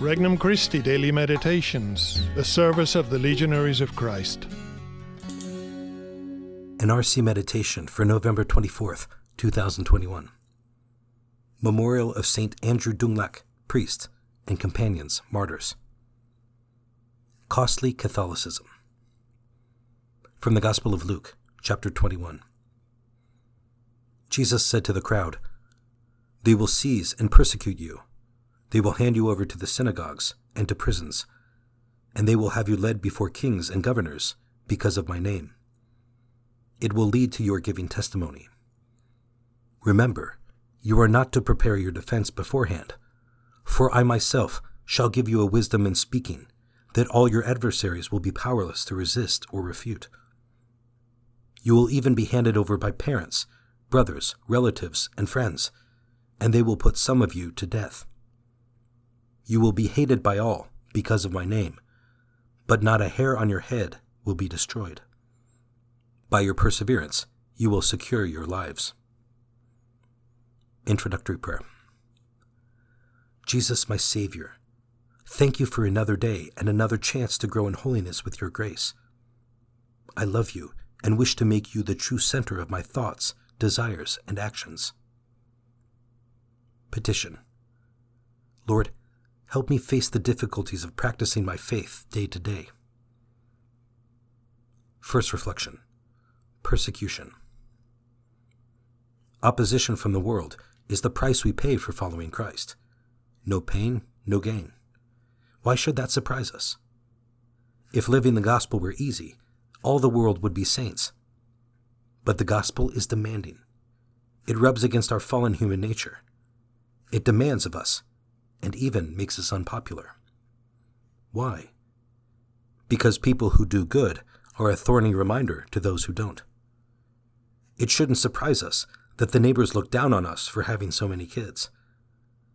Regnum Christi Daily Meditations, the service of the Legionaries of Christ. An RC Meditation for November 24th, 2021. Memorial of St. Andrew Dunglac, priest, and companions, martyrs. Costly Catholicism. From the Gospel of Luke, chapter 21. Jesus said to the crowd, They will seize and persecute you they will hand you over to the synagogues and to prisons, and they will have you led before kings and governors because of my name. It will lead to your giving testimony. Remember, you are not to prepare your defense beforehand, for I myself shall give you a wisdom in speaking that all your adversaries will be powerless to resist or refute. You will even be handed over by parents, brothers, relatives, and friends, and they will put some of you to death. You will be hated by all because of my name, but not a hair on your head will be destroyed. By your perseverance, you will secure your lives. Introductory Prayer Jesus, my Savior, thank you for another day and another chance to grow in holiness with your grace. I love you and wish to make you the true center of my thoughts, desires, and actions. Petition Lord, Help me face the difficulties of practicing my faith day to day. First reflection Persecution. Opposition from the world is the price we pay for following Christ. No pain, no gain. Why should that surprise us? If living the gospel were easy, all the world would be saints. But the gospel is demanding. It rubs against our fallen human nature. It demands of us and even makes us unpopular. Why? Because people who do good are a thorny reminder to those who don't. It shouldn't surprise us that the neighbors look down on us for having so many kids,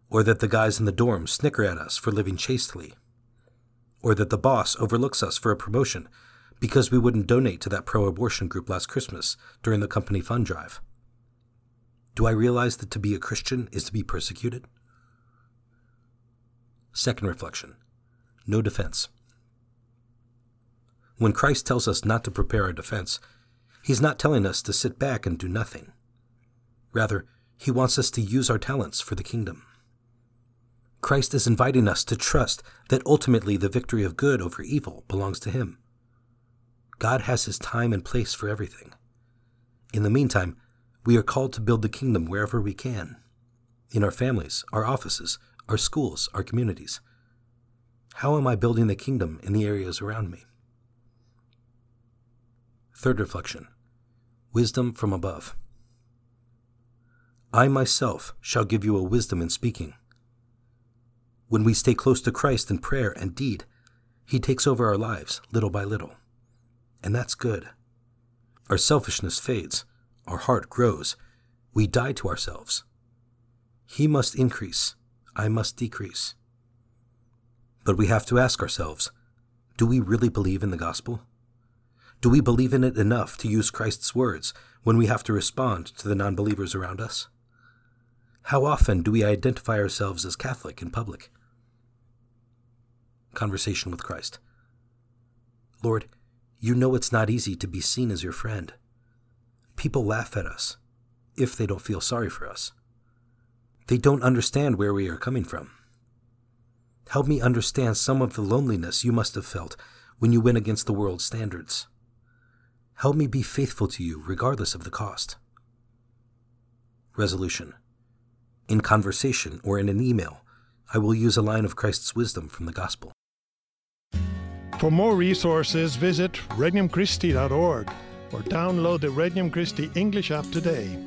or that the guys in the dorm snicker at us for living chastely, or that the boss overlooks us for a promotion because we wouldn't donate to that pro abortion group last Christmas during the company fund drive. Do I realize that to be a Christian is to be persecuted? Second reflection no defense. When Christ tells us not to prepare our defense, he's not telling us to sit back and do nothing. Rather, he wants us to use our talents for the kingdom. Christ is inviting us to trust that ultimately the victory of good over evil belongs to him. God has his time and place for everything. In the meantime, we are called to build the kingdom wherever we can in our families, our offices, our schools, our communities? How am I building the kingdom in the areas around me? Third reflection Wisdom from above. I myself shall give you a wisdom in speaking. When we stay close to Christ in prayer and deed, He takes over our lives little by little. And that's good. Our selfishness fades, our heart grows, we die to ourselves. He must increase, I must decrease. But we have to ask ourselves do we really believe in the gospel? Do we believe in it enough to use Christ's words when we have to respond to the non believers around us? How often do we identify ourselves as Catholic in public? Conversation with Christ. Lord, you know it's not easy to be seen as your friend. People laugh at us if they don't feel sorry for us. They don't understand where we are coming from. Help me understand some of the loneliness you must have felt when you went against the world's standards. Help me be faithful to you regardless of the cost. Resolution In conversation or in an email, I will use a line of Christ's wisdom from the Gospel. For more resources, visit regnumchristi.org or download the Regnum Christi English app today.